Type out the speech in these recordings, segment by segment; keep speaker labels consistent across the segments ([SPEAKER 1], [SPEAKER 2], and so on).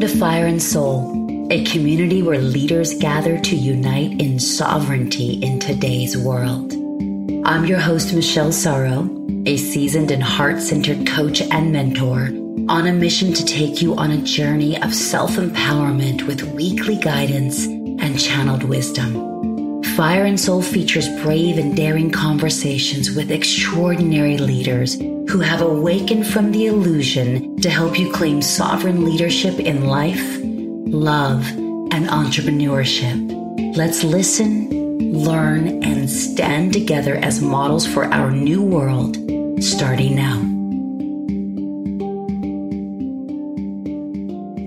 [SPEAKER 1] To Fire and Soul, a community where leaders gather to unite in sovereignty in today's world. I'm your host, Michelle Sorrow, a seasoned and heart centered coach and mentor on a mission to take you on a journey of self empowerment with weekly guidance and channeled wisdom. Fire and Soul features brave and daring conversations with extraordinary leaders who have awakened from the illusion to help you claim sovereign leadership in life, love, and entrepreneurship. Let's listen, learn, and stand together as models for our new world starting now.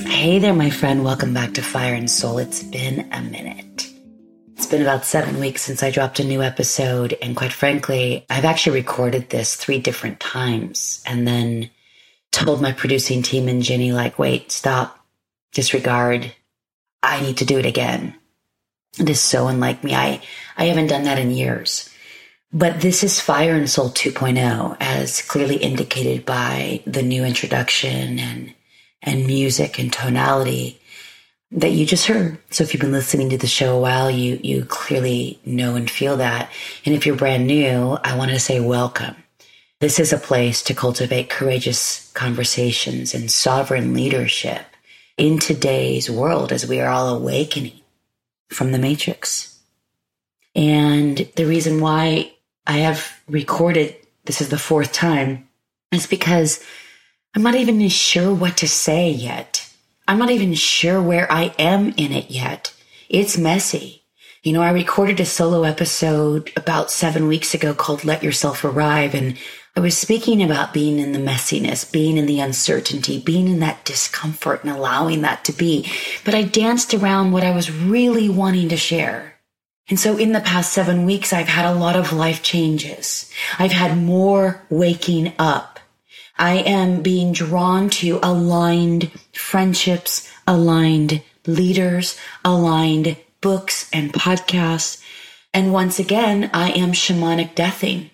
[SPEAKER 1] Hey there, my friend. Welcome back to Fire and Soul. It's been a minute. It's been about seven weeks since I dropped a new episode. And quite frankly, I've actually recorded this three different times and then told my producing team and Jenny, like, wait, stop, disregard. I need to do it again. It is so unlike me. I, I haven't done that in years. But this is Fire and Soul 2.0, as clearly indicated by the new introduction and, and music and tonality that you just heard. So if you've been listening to the show a while, you, you clearly know and feel that. And if you're brand new, I want to say welcome. This is a place to cultivate courageous conversations and sovereign leadership in today's world as we are all awakening from the matrix. And the reason why I have recorded, this is the fourth time, is because I'm not even sure what to say yet I'm not even sure where I am in it yet. It's messy. You know, I recorded a solo episode about seven weeks ago called Let Yourself Arrive. And I was speaking about being in the messiness, being in the uncertainty, being in that discomfort and allowing that to be. But I danced around what I was really wanting to share. And so in the past seven weeks, I've had a lot of life changes. I've had more waking up. I am being drawn to aligned friendships, aligned leaders, aligned books and podcasts. And once again, I am shamanic deathing.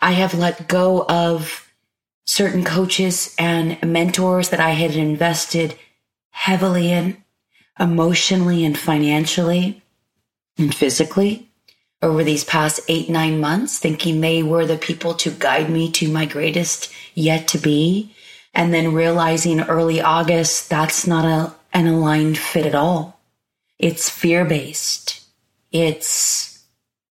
[SPEAKER 1] I have let go of certain coaches and mentors that I had invested heavily in emotionally and financially and physically over these past eight, nine months, thinking they were the people to guide me to my greatest yet to be. And then realizing early August, that's not a, an aligned fit at all. It's fear based. It's,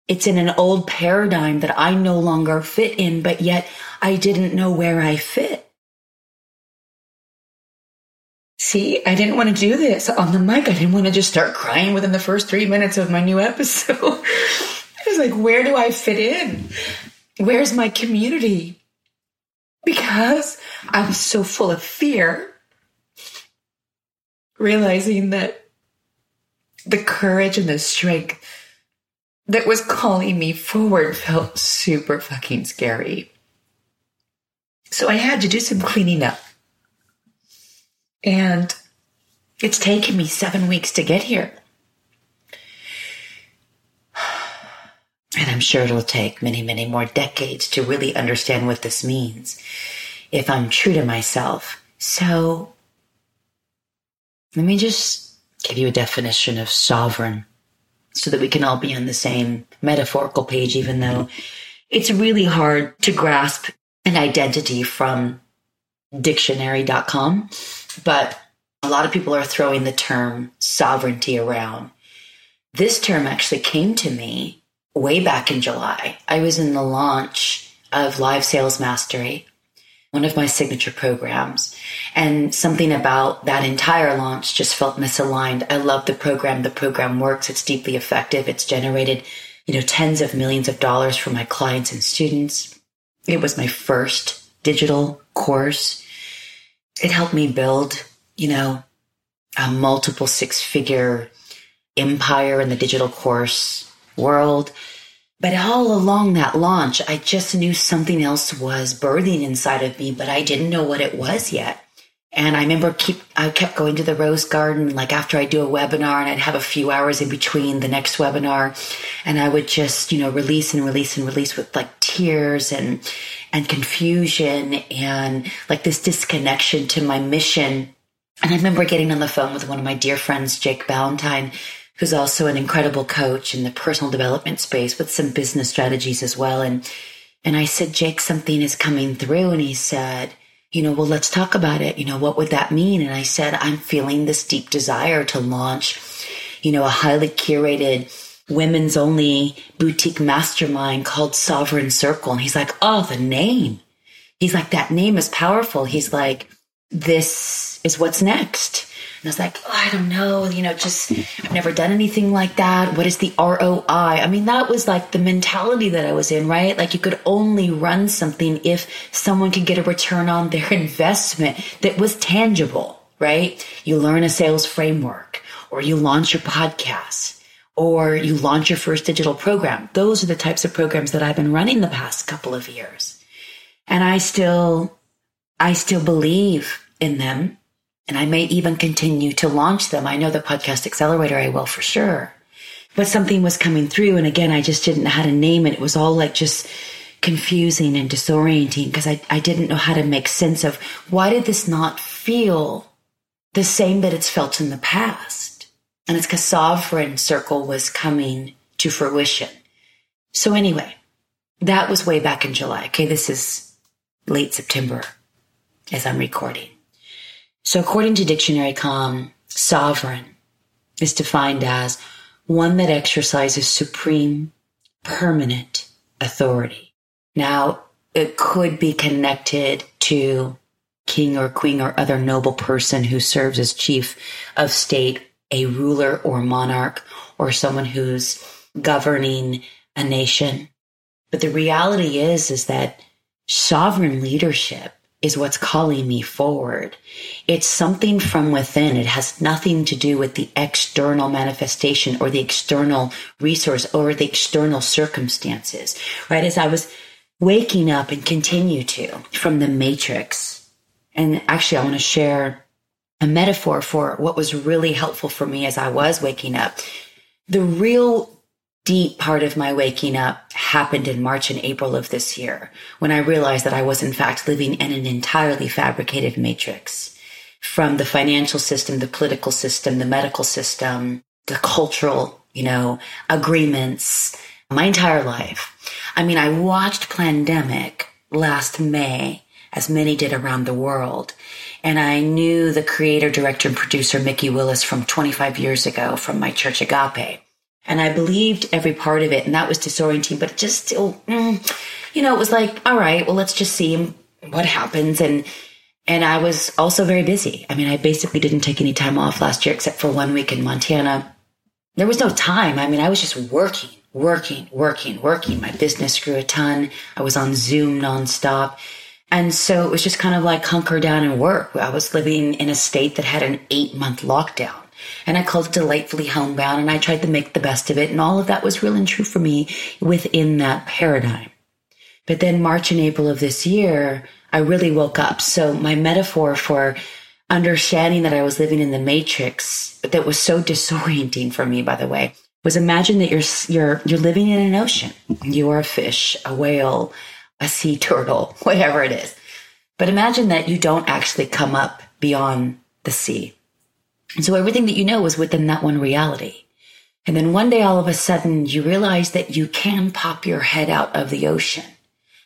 [SPEAKER 1] it's in an old paradigm that I no longer fit in, but yet I didn't know where I fit. See, I didn't want to do this on the mic. I didn't want to just start crying within the first three minutes of my new episode. I was like, where do I fit in? Where's my community? Because I was so full of fear, realizing that the courage and the strength that was calling me forward felt super fucking scary. So I had to do some cleaning up. And it's taken me seven weeks to get here. And I'm sure it'll take many, many more decades to really understand what this means if I'm true to myself. So let me just give you a definition of sovereign so that we can all be on the same metaphorical page, even though it's really hard to grasp an identity from dictionary.com. But a lot of people are throwing the term sovereignty around. This term actually came to me way back in July. I was in the launch of Live Sales Mastery, one of my signature programs, and something about that entire launch just felt misaligned. I love the program. The program works. It's deeply effective. It's generated, you know, tens of millions of dollars for my clients and students. It was my first digital course it helped me build, you know, a multiple six figure empire in the digital course world. But all along that launch, I just knew something else was birthing inside of me, but I didn't know what it was yet. And I remember keep I kept going to the rose garden like after I do a webinar and I'd have a few hours in between the next webinar and I would just, you know, release and release and release with like tears and and confusion and like this disconnection to my mission And I remember getting on the phone with one of my dear friends, Jake Ballantyne, who's also an incredible coach in the personal development space with some business strategies as well. And, and I said, Jake, something is coming through. And he said, you know, well, let's talk about it. You know, what would that mean? And I said, I'm feeling this deep desire to launch, you know, a highly curated women's only boutique mastermind called Sovereign Circle. And he's like, oh, the name. He's like, that name is powerful. He's like, this is what's next. I was like, oh, I don't know, you know, just I've never done anything like that. What is the ROI? I mean, that was like the mentality that I was in, right? Like you could only run something if someone could get a return on their investment that was tangible, right? You learn a sales framework or you launch your podcast or you launch your first digital program. Those are the types of programs that I've been running the past couple of years. And I still, I still believe in them. And I may even continue to launch them. I know the podcast accelerator I will for sure. But something was coming through. And again, I just didn't know how to name it. It was all like just confusing and disorienting because I, I didn't know how to make sense of why did this not feel the same that it's felt in the past? And it's because Sovereign Circle was coming to fruition. So anyway, that was way back in July. Okay. This is late September as I'm recording. So according to Dictionary.com, sovereign is defined as one that exercises supreme, permanent authority. Now, it could be connected to king or queen or other noble person who serves as chief of state, a ruler or monarch, or someone who's governing a nation. But the reality is, is that sovereign leadership is what's calling me forward. It's something from within. It has nothing to do with the external manifestation or the external resource or the external circumstances, right? As I was waking up and continue to from the matrix. And actually, I want to share a metaphor for what was really helpful for me as I was waking up. The real deep part of my waking up happened in March and April of this year when I realized that I was in fact living in an entirely fabricated matrix from the financial system, the political system, the medical system, the cultural, you know, agreements, my entire life. I mean, I watched Plandemic last May, as many did around the world. And I knew the creator, director, and producer, Mikki Willis, from 25 years ago from my church Agape. And I believed every part of it. And that was disorienting, but just still, mm, you know, it was like, all right, well, let's just see what happens. And, and I was also very busy. I mean, I basically didn't take any time off last year except for one week in Montana. There was no time. I mean, I was just working, working, working, working. My business grew a ton. I was on Zoom nonstop. And so it was just kind of like hunker down and work. I was living in a state that had an eight month lockdown and I called it delightfully homebound and I tried to make the best of it. And all of that was real and true for me within that paradigm. But then March and April of this year, I really woke up. So my metaphor for understanding that I was living in the matrix that was so disorienting for me, by the way, was imagine that you're, you're, you're living in an ocean. You are a fish, a whale, a sea turtle, whatever it is. But imagine that you don't actually come up beyond the sea. And so everything that you know is within that one reality. And then one day, all of a sudden, you realize that you can pop your head out of the ocean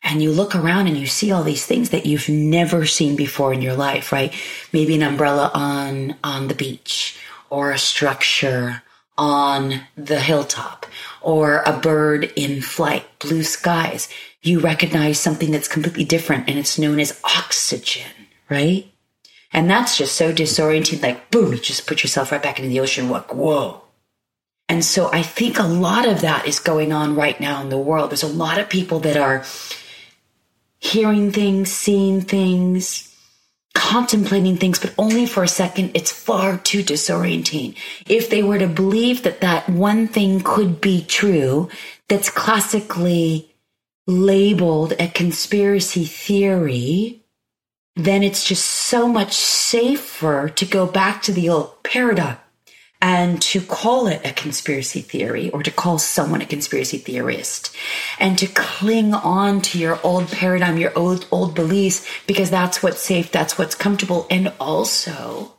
[SPEAKER 1] and you look around and you see all these things that you've never seen before in your life, right? Maybe an umbrella on, on the beach or a structure on the hilltop or a bird in flight, blue skies. You recognize something that's completely different and it's known as oxygen, right? And that's just so disorienting. Like, boom, you just put yourself right back into the ocean. Like, whoa. And so I think a lot of that is going on right now in the world. There's a lot of people that are hearing things, seeing things, contemplating things, but only for a second. It's far too disorienting. If they were to believe that that one thing could be true, that's classically labeled a conspiracy theory, then it's just so much safer to go back to the old paradigm and to call it a conspiracy theory or to call someone a conspiracy theorist and to cling on to your old paradigm, your old, old beliefs, because that's what's safe. That's what's comfortable. And also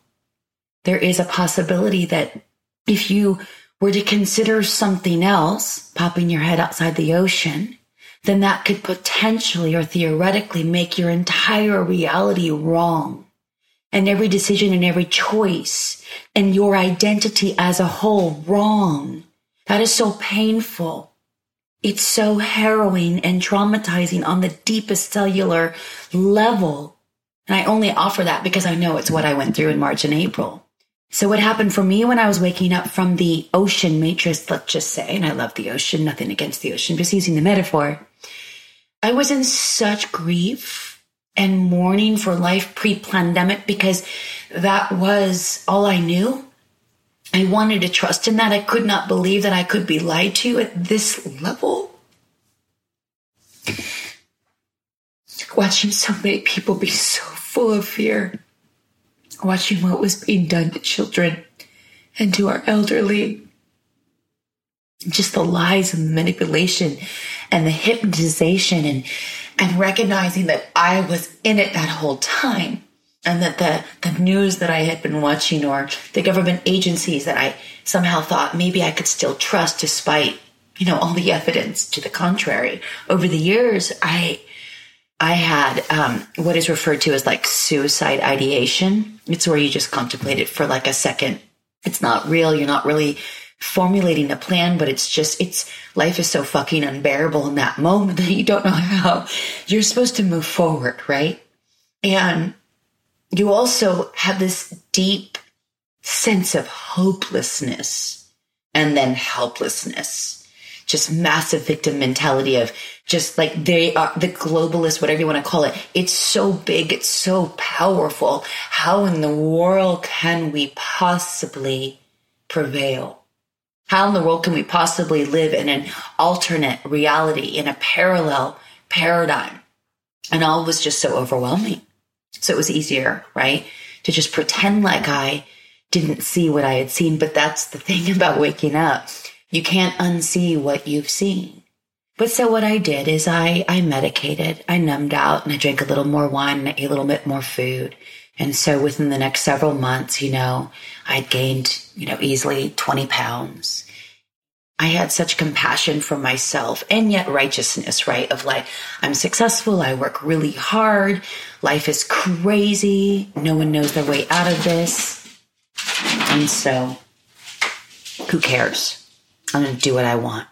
[SPEAKER 1] there is a possibility that if you were to consider something else popping your head outside the ocean, then that could potentially or theoretically make your entire reality wrong. And every decision and every choice and your identity as a whole wrong. That is so painful. It's so harrowing and traumatizing on the deepest cellular level. And I only offer that because I know it's what I went through in March and April. So what happened for me when I was waking up from the ocean matrix, let's just say, and I love the ocean, nothing against the ocean, just using the metaphor. I was in such grief and mourning for life pre-pandemic because that was all I knew. I wanted to trust in that. I could not believe that I could be lied to at this level. Watching so many people be so full of fear watching what was being done to children and to our elderly. Just the lies and the manipulation and the hypnotization and, and recognizing that I was in it that whole time and that the, the news that I had been watching or the government agencies that I somehow thought maybe I could still trust despite, you know, all the evidence to the contrary. Over the years, I, I had um, what is referred to as like suicide ideation. It's where you just contemplate it for like a second. It's not real. You're not really formulating a plan, but it's just, it's life is so fucking unbearable in that moment that you don't know how you're supposed to move forward, right? And you also have this deep sense of hopelessness and then helplessness just massive victim mentality of just like they are the globalists, whatever you want to call it. It's so big. It's so powerful. How in the world can we possibly prevail? How in the world can we possibly live in an alternate reality, in a parallel paradigm? And all was just so overwhelming. So it was easier, right? To just pretend like I didn't see what I had seen. But that's the thing about waking up you can't unsee what you've seen. But so what I did is I, I medicated, I numbed out and I drank a little more wine and I ate a little bit more food. And so within the next several months, you know, I'd gained, you know, easily 20 pounds. I had such compassion for myself and yet righteousness, right? Of like, I'm successful. I work really hard. Life is crazy. No one knows their way out of this. And so who cares? I'm going to do what I want.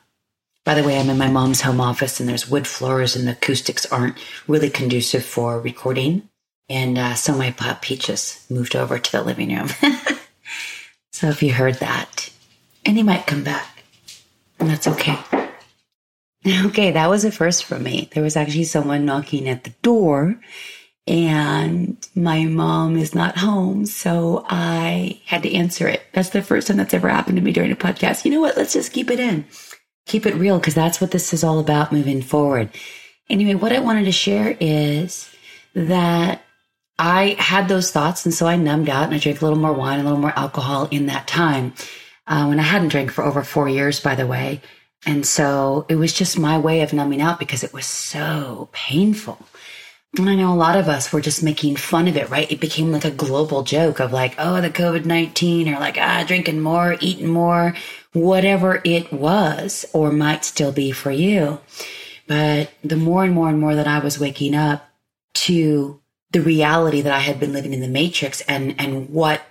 [SPEAKER 1] By the way, I'm in my mom's home office and there's wood floors and the acoustics aren't really conducive for recording. And uh, so my pop Peaches moved over to the living room. so if you heard that, and he might come back, and that's okay. Okay, that was a first for me. There was actually someone knocking at the door and my mom is not home. So I had to answer it. That's the first time that's ever happened to me during a podcast. You know what? Let's just keep it in, keep it real, because that's what this is all about moving forward. Anyway, what I wanted to share is that I had those thoughts. And so I numbed out and I drank a little more wine, a little more alcohol in that time. Uh, when I hadn't drank for over four years, by the way. And so it was just my way of numbing out because it was so painful. And I know a lot of us were just making fun of it, right? It became like a global joke of like, oh, the COVID 19 or like, ah, drinking more, eating more, whatever it was or might still be for you. But the more and more and more that I was waking up to the reality that I had been living in the matrix and, and what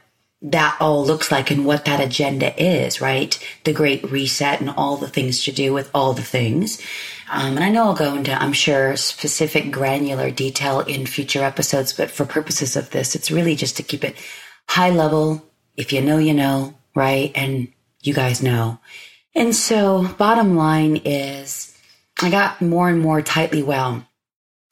[SPEAKER 1] that all looks like and what that agenda is, right? The great reset and all the things to do with all the things. Um, and I know I'll go into, I'm sure, specific granular detail in future episodes, but for purposes of this, it's really just to keep it high level. If you know, you know, right? And you guys know. And so bottom line is I got more and more tightly well.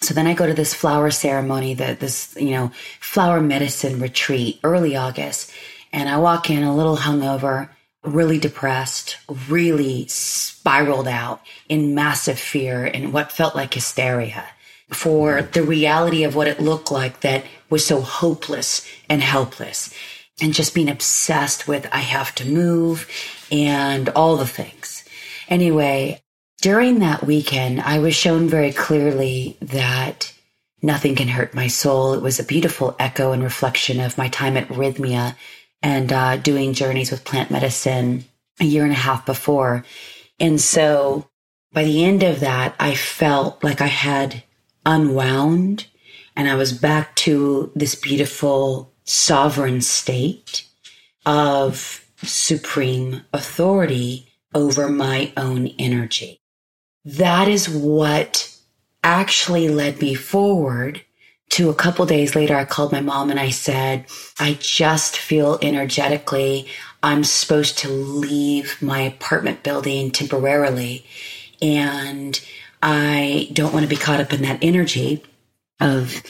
[SPEAKER 1] So then I go to this flower ceremony, that this, you know, flower medicine retreat early August. And I walk in a little hungover really depressed, really spiraled out in massive fear and what felt like hysteria for the reality of what it looked like that was so hopeless and helpless and just being obsessed with I have to move and all the things. Anyway, during that weekend, I was shown very clearly that nothing can hurt my soul. It was a beautiful echo and reflection of my time at Rythmia and uh, doing journeys with plant medicine a year and a half before. And so by the end of that, I felt like I had unwound and I was back to this beautiful sovereign state of supreme authority over my own energy. That is what actually led me forward to a couple days later. I called my mom and I said, I just feel energetically I'm supposed to leave my apartment building temporarily. And I don't want to be caught up in that energy of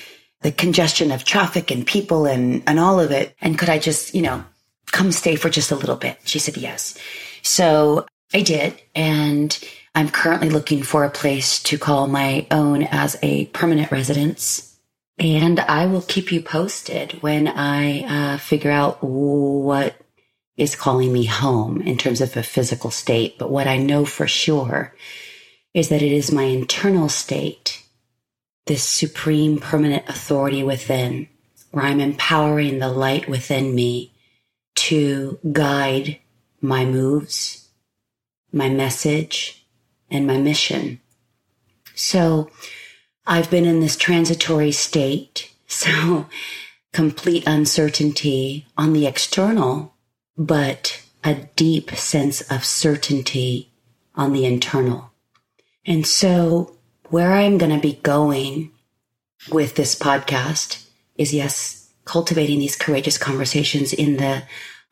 [SPEAKER 1] the congestion of traffic and people and, and all of it. And could I just, you know, come stay for just a little bit? She said yes. So I did. And I'm currently looking for a place to call my own as a permanent residence. And I will keep you posted when I uh, figure out what is calling me home in terms of a physical state. But what I know for sure is that it is my internal state, this supreme permanent authority within, where I'm empowering the light within me to guide my moves, my message, and my mission. So I've been in this transitory state. So complete uncertainty on the external, but a deep sense of certainty on the internal. And so where I'm going to be going with this podcast is yes, cultivating these courageous conversations in the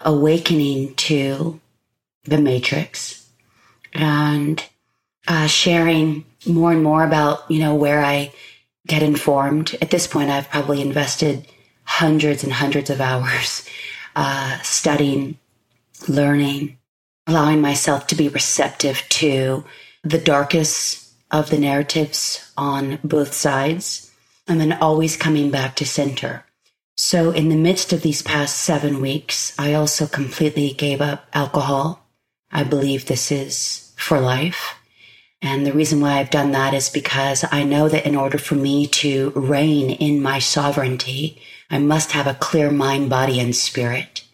[SPEAKER 1] awakening to the matrix and uh, sharing more and more about, you know, where I get informed. At this point, I've probably invested hundreds and hundreds of hours uh, studying, learning, allowing myself to be receptive to the darkest of the narratives on both sides, and then always coming back to center. So, in the midst of these past seven weeks, I also completely gave up alcohol. I believe this is for life. And the reason why I've done that is because I know that in order for me to reign in my sovereignty, I must have a clear mind, body, and spirit.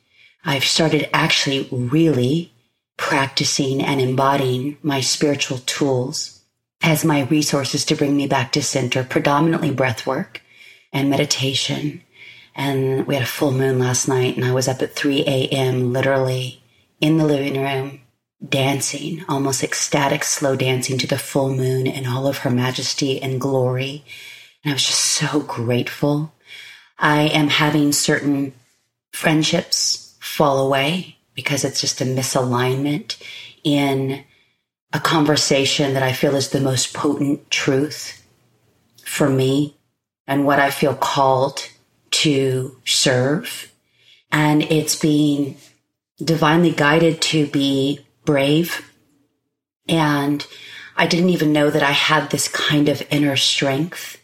[SPEAKER 1] I've started actually really practicing and embodying my spiritual tools as my resources to bring me back to center, predominantly breath work and meditation. And we had a full moon last night and I was up at 3 a.m. literally in the living room dancing, almost ecstatic, slow dancing to the full moon and all of her majesty and glory. And I was just so grateful. I am having certain friendships fall away because it's just a misalignment in a conversation that I feel is the most potent truth for me and what I feel called to serve. And it's being divinely guided to be brave. And I didn't even know that I had this kind of inner strength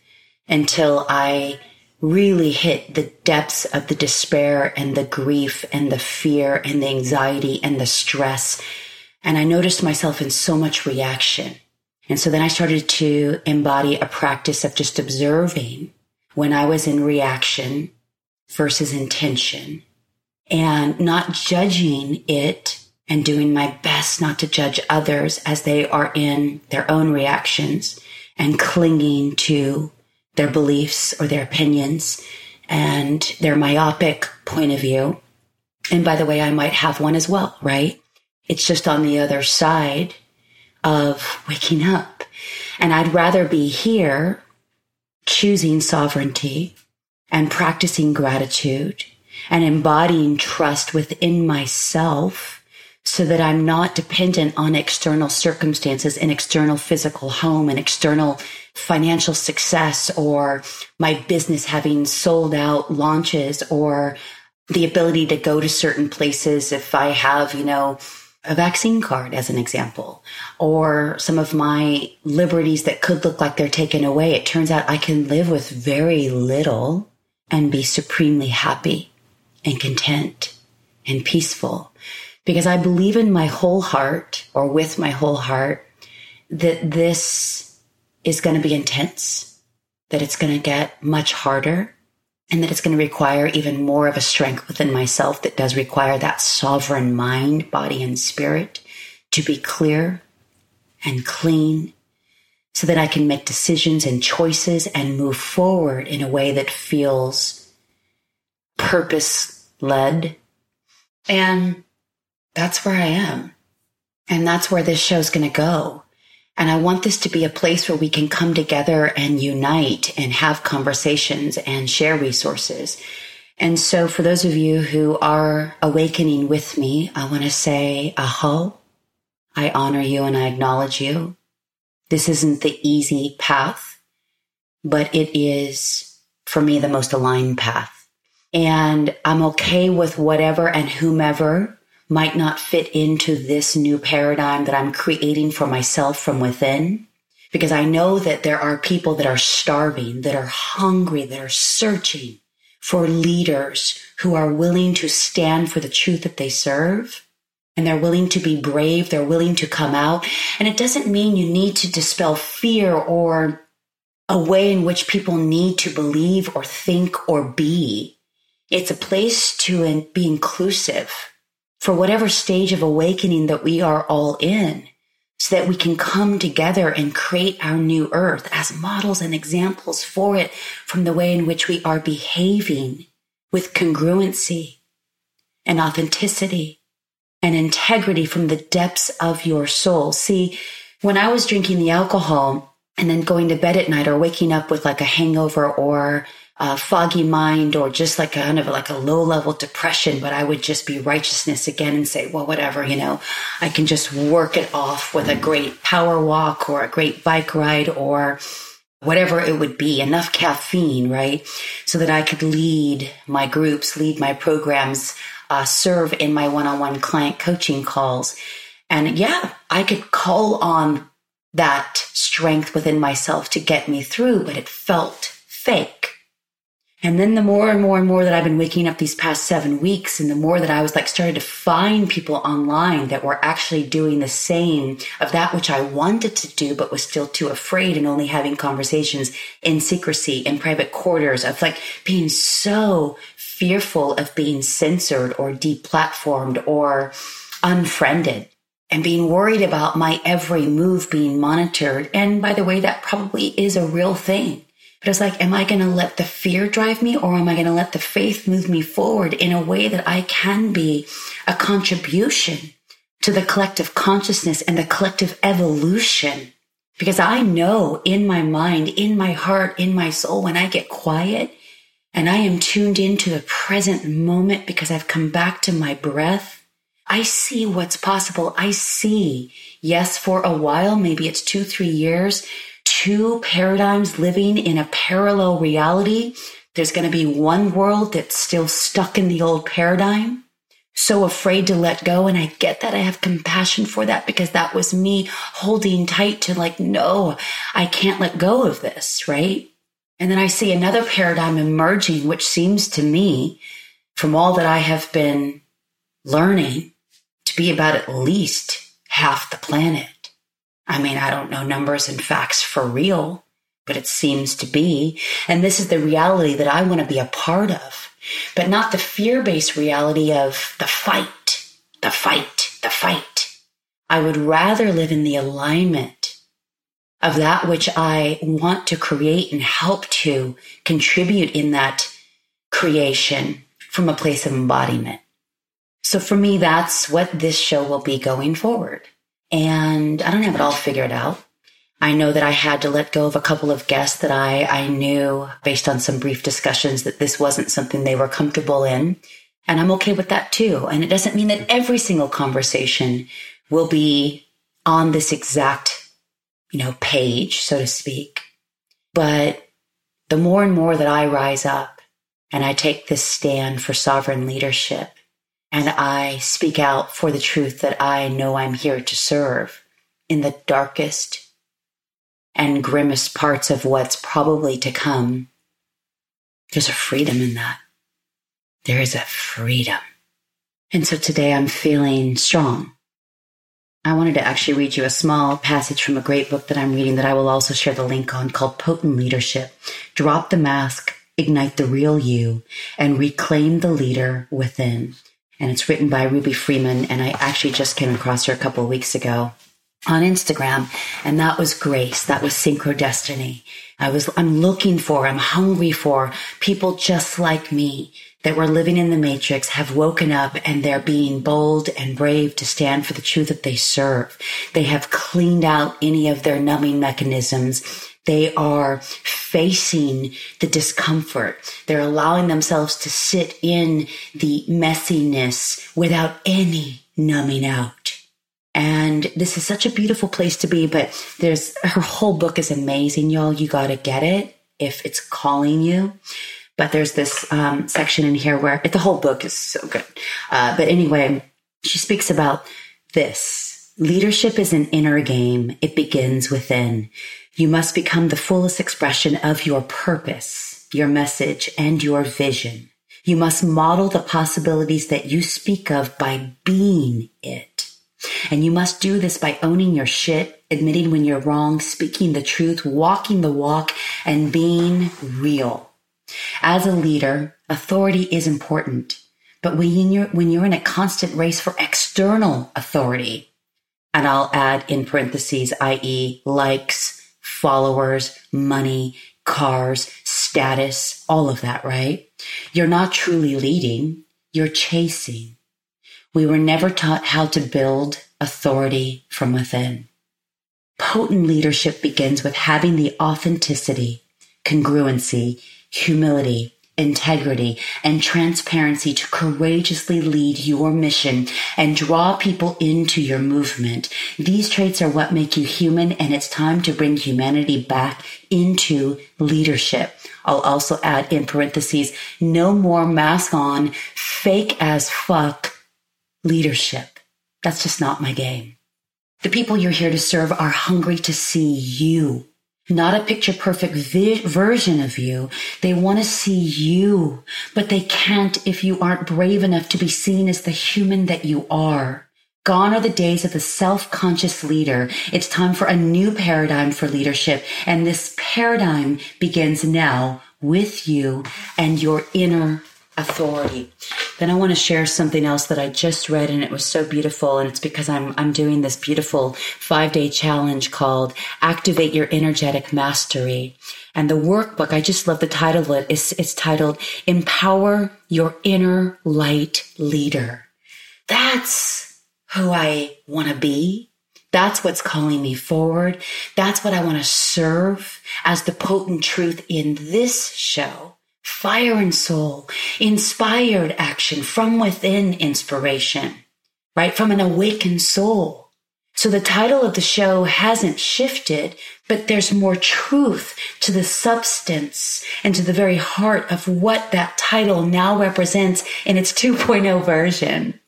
[SPEAKER 1] until I really hit the depths of the despair and the grief and the fear and the anxiety and the stress. And I noticed myself in so much reaction. And so then I started to embody a practice of just observing when I was in reaction versus intention and not judging it and doing my best not to judge others as they are in their own reactions and clinging to their beliefs or their opinions and their myopic point of view. And by the way, I might have one as well, right? It's just on the other side of waking up. And I'd rather be here choosing sovereignty and practicing gratitude and embodying trust within myself so that I'm not dependent on external circumstances, an external physical home, an external financial success, or my business having sold out launches, or the ability to go to certain places if I have, you know, a vaccine card as an example, or some of my liberties that could look like they're taken away. It turns out I can live with very little and be supremely happy and content and peaceful because I believe in my whole heart or with my whole heart that this is going to be intense, that it's going to get much harder, and that it's going to require even more of a strength within myself that does require that sovereign mind, body, and spirit to be clear and clean so that I can make decisions and choices and move forward in a way that feels purpose led. And that's where I am. And that's where this show's going to go. And I want this to be a place where we can come together and unite and have conversations and share resources. And so for those of you who are awakening with me, I want to say aho. I honor you and I acknowledge you. This isn't the easy path, but it is for me the most aligned path. And I'm okay with whatever and whomever might not fit into this new paradigm that I'm creating for myself from within. Because I know that there are people that are starving, that are hungry, that are searching for leaders who are willing to stand for the truth that they serve. And they're willing to be brave. They're willing to come out. And it doesn't mean you need to dispel fear or a way in which people need to believe or think or be. It's a place to be inclusive for whatever stage of awakening that we are all in so that we can come together and create our new earth as models and examples for it from the way in which we are behaving with congruency and authenticity and integrity from the depths of your soul. See, when I was drinking the alcohol and then going to bed at night or waking up with like a hangover or a foggy mind or just like kind of like a low level depression, but I would just be righteousness again and say, well, whatever, you know, I can just work it off with a great power walk or a great bike ride or whatever it would be, enough caffeine, right? So that I could lead my groups, lead my programs, uh, serve in my one on one client coaching calls. And yeah, I could call on that strength within myself to get me through, but it felt fake. And then the more and more and more that I've been waking up these past seven weeks, and the more that I was like started to find people online that were actually doing the same of that which I wanted to do, but was still too afraid and only having conversations in secrecy in private quarters of like being so fearful of being censored or deplatformed or unfriended and being worried about my every move being monitored. And by the way, that probably is a real thing. But it's like, am I going to let the fear drive me or am I going to let the faith move me forward in a way that I can be a contribution to the collective consciousness and the collective evolution? Because I know in my mind, in my heart, in my soul, when I get quiet and I am tuned into the present moment because I've come back to my breath, I see what's possible. I see, yes, for a while, maybe it's two, three years, two paradigms living in a parallel reality. There's going to be one world that's still stuck in the old paradigm, so afraid to let go. And I get that. I have compassion for that because that was me holding tight to like, no, I can't let go of this, right? And then I see another paradigm emerging, which seems to me, from all that I have been learning, to be about at least half the planet. I mean, I don't know numbers and facts for real, but it seems to be. And this is the reality that I want to be a part of, but not the fear based reality of the fight, the fight, the fight. I would rather live in the alignment of that which I want to create and help to contribute in that creation from a place of embodiment. So for me, that's what this show will be going forward. And I don't have it all figured out. I know that I had to let go of a couple of guests that I, I knew based on some brief discussions that this wasn't something they were comfortable in. And I'm okay with that too. And it doesn't mean that every single conversation will be on this exact, you know, page, so to speak. But the more and more that I rise up and I take this stand for sovereign leadership, and I speak out for the truth that I know I'm here to serve in the darkest and grimmest parts of what's probably to come. There's a freedom in that. There is a freedom. And so today I'm feeling strong. I wanted to actually read you a small passage from a great book that I'm reading that I will also share the link on called Potent Leadership. Drop the mask, ignite the real you, and reclaim the leader within. And it's written by Ruby Freeman. And I actually just came across her a couple of weeks ago on Instagram. And that was grace. That was synchro destiny. I was, I'm looking for, I'm hungry for people just like me that were living in the matrix have woken up and they're being bold and brave to stand for the truth that they serve. They have cleaned out any of their numbing mechanisms. They are facing the discomfort. They're allowing themselves to sit in the messiness without any numbing out. And this is such a beautiful place to be, but there's her whole book is amazing, y'all. You got to get it if it's calling you. But there's this um, section in here where the whole book is so good. Uh, but anyway, she speaks about this. Leadership is an inner game. It begins within. You must become the fullest expression of your purpose, your message, and your vision. You must model the possibilities that you speak of by being it. And you must do this by owning your shit, admitting when you're wrong, speaking the truth, walking the walk, and being real. As a leader, authority is important. But when you're, when you're in a constant race for external authority, and I'll add in parentheses, i.e., likes, followers, money, cars, status, all of that, right? You're not truly leading, you're chasing. We were never taught how to build authority from within. Potent leadership begins with having the authenticity, congruency, humility, integrity, and transparency to courageously lead your mission and draw people into your movement. These traits are what make you human, and it's time to bring humanity back into leadership. I'll also add in parentheses, no more mask on, fake as fuck leadership. That's just not my game. The people you're here to serve are hungry to see you not a picture perfect vi- version of you. They want to see you, but they can't if you aren't brave enough to be seen as the human that you are. Gone are the days of the self-conscious leader. It's time for a new paradigm for leadership. And this paradigm begins now with you and your inner authority. Then I want to share something else that I just read and it was so beautiful. And it's because I'm, I'm doing this beautiful five day challenge called Activate Your Energetic Mastery. And the workbook, I just love the title of it. It's, it's titled Empower Your Inner Light Leader. That's who I want to be. That's what's calling me forward. That's what I want to serve as the potent truth in this show fire and soul, inspired action from within inspiration, right? From an awakened soul. So the title of the show hasn't shifted, but there's more truth to the substance and to the very heart of what that title now represents in its 2.0 version.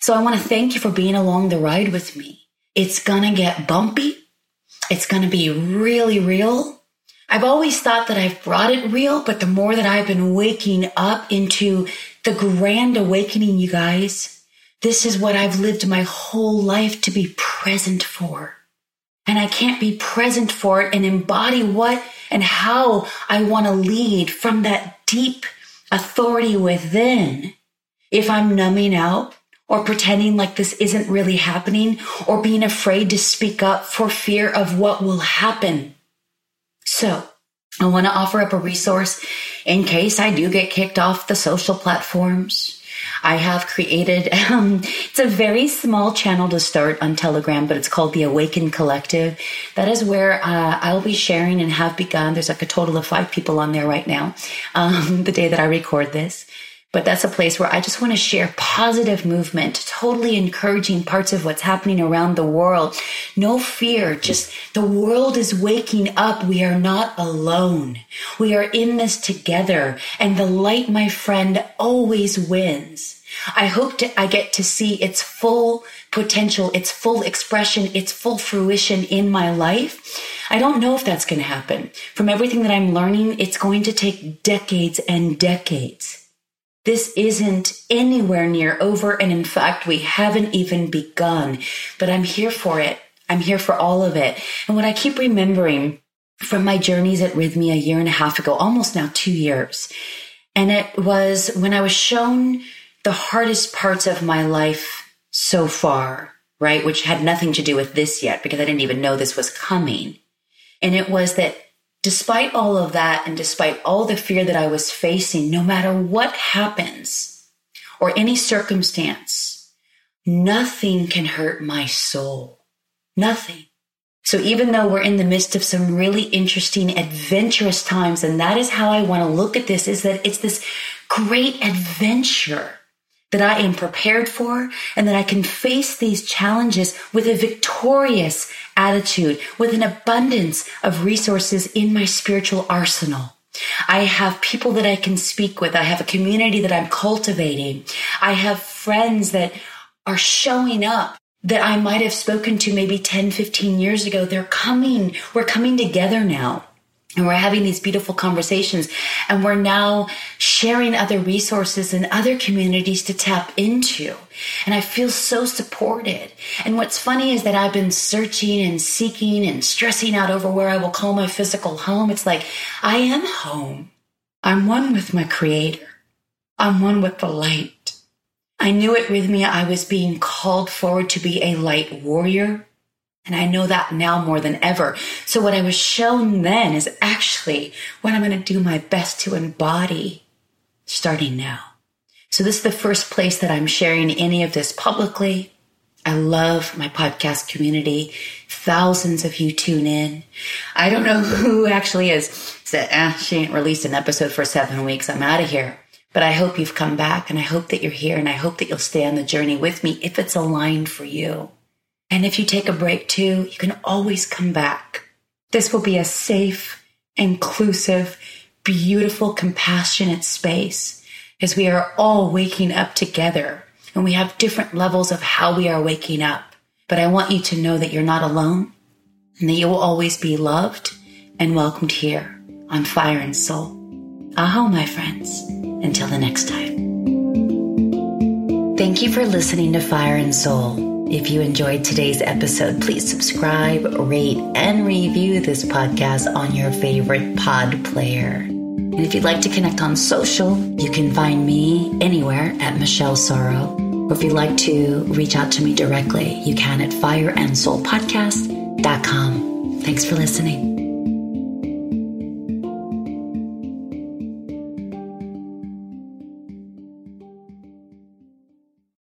[SPEAKER 1] So I want to thank you for being along the ride with me. It's going to get bumpy. It's going to be really real. I've always thought that I've brought it real, but the more that I've been waking up into the grand awakening, you guys, this is what I've lived my whole life to be present for. And I can't be present for it and embody what and how I want to lead from that deep authority within. If I'm numbing out or pretending like this isn't really happening or being afraid to speak up for fear of what will happen so I want to offer up a resource in case I do get kicked off the social platforms. I have created, um, it's a very small channel to start on Telegram, but it's called the Awaken Collective. That is where uh, I'll be sharing and have begun. There's like a total of five people on there right now, um, the day that I record this. But that's a place where I just want to share positive movement, totally encouraging parts of what's happening around the world. No fear, just the world is waking up. We are not alone. We are in this together. And the light, my friend, always wins. I hope to, I get to see its full potential, its full expression, its full fruition in my life. I don't know if that's going to happen. From everything that I'm learning, it's going to take decades and decades. This isn't anywhere near over. And in fact, we haven't even begun, but I'm here for it. I'm here for all of it. And what I keep remembering from my journeys at Rythmia a year and a half ago, almost now two years. And it was when I was shown the hardest parts of my life so far, right? Which had nothing to do with this yet because I didn't even know this was coming. And it was that despite all of that and despite all the fear that I was facing, no matter what happens or any circumstance, nothing can hurt my soul. Nothing. So even though we're in the midst of some really interesting, adventurous times, and that is how I want to look at this, is that it's this great adventure that I am prepared for and that I can face these challenges with a victorious attitude, with an abundance of resources in my spiritual arsenal. I have people that I can speak with. I have a community that I'm cultivating. I have friends that are showing up that I might have spoken to maybe 10, 15 years ago. They're coming. We're coming together now. And we're having these beautiful conversations and we're now sharing other resources and other communities to tap into. And I feel so supported. And what's funny is that I've been searching and seeking and stressing out over where I will call my physical home. It's like, I am home. I'm one with my creator. I'm one with the light. I knew it with me. I was being called forward to be a light warrior. And I know that now more than ever. So what I was shown then is actually what I'm going to do my best to embody starting now. So this is the first place that I'm sharing any of this publicly. I love my podcast community. Thousands of you tune in. I don't know who actually is said, eh, she ain't released an episode for seven weeks. I'm out of here. But I hope you've come back and I hope that you're here and I hope that you'll stay on the journey with me if it's aligned for you. And if you take a break too, you can always come back. This will be a safe, inclusive, beautiful, compassionate space as we are all waking up together and we have different levels of how we are waking up. But I want you to know that you're not alone and that you will always be loved and welcomed here on Fire and Soul. Aho, my friends. Until the next time. Thank you for listening to Fire and Soul. If you enjoyed today's episode, please subscribe, rate, and review this podcast on your favorite pod player. And if you'd like to connect on social, you can find me anywhere at Michelle Sorrow. Or if you'd like to reach out to me directly, you can at fireandsoulpodcast.com. Thanks for listening.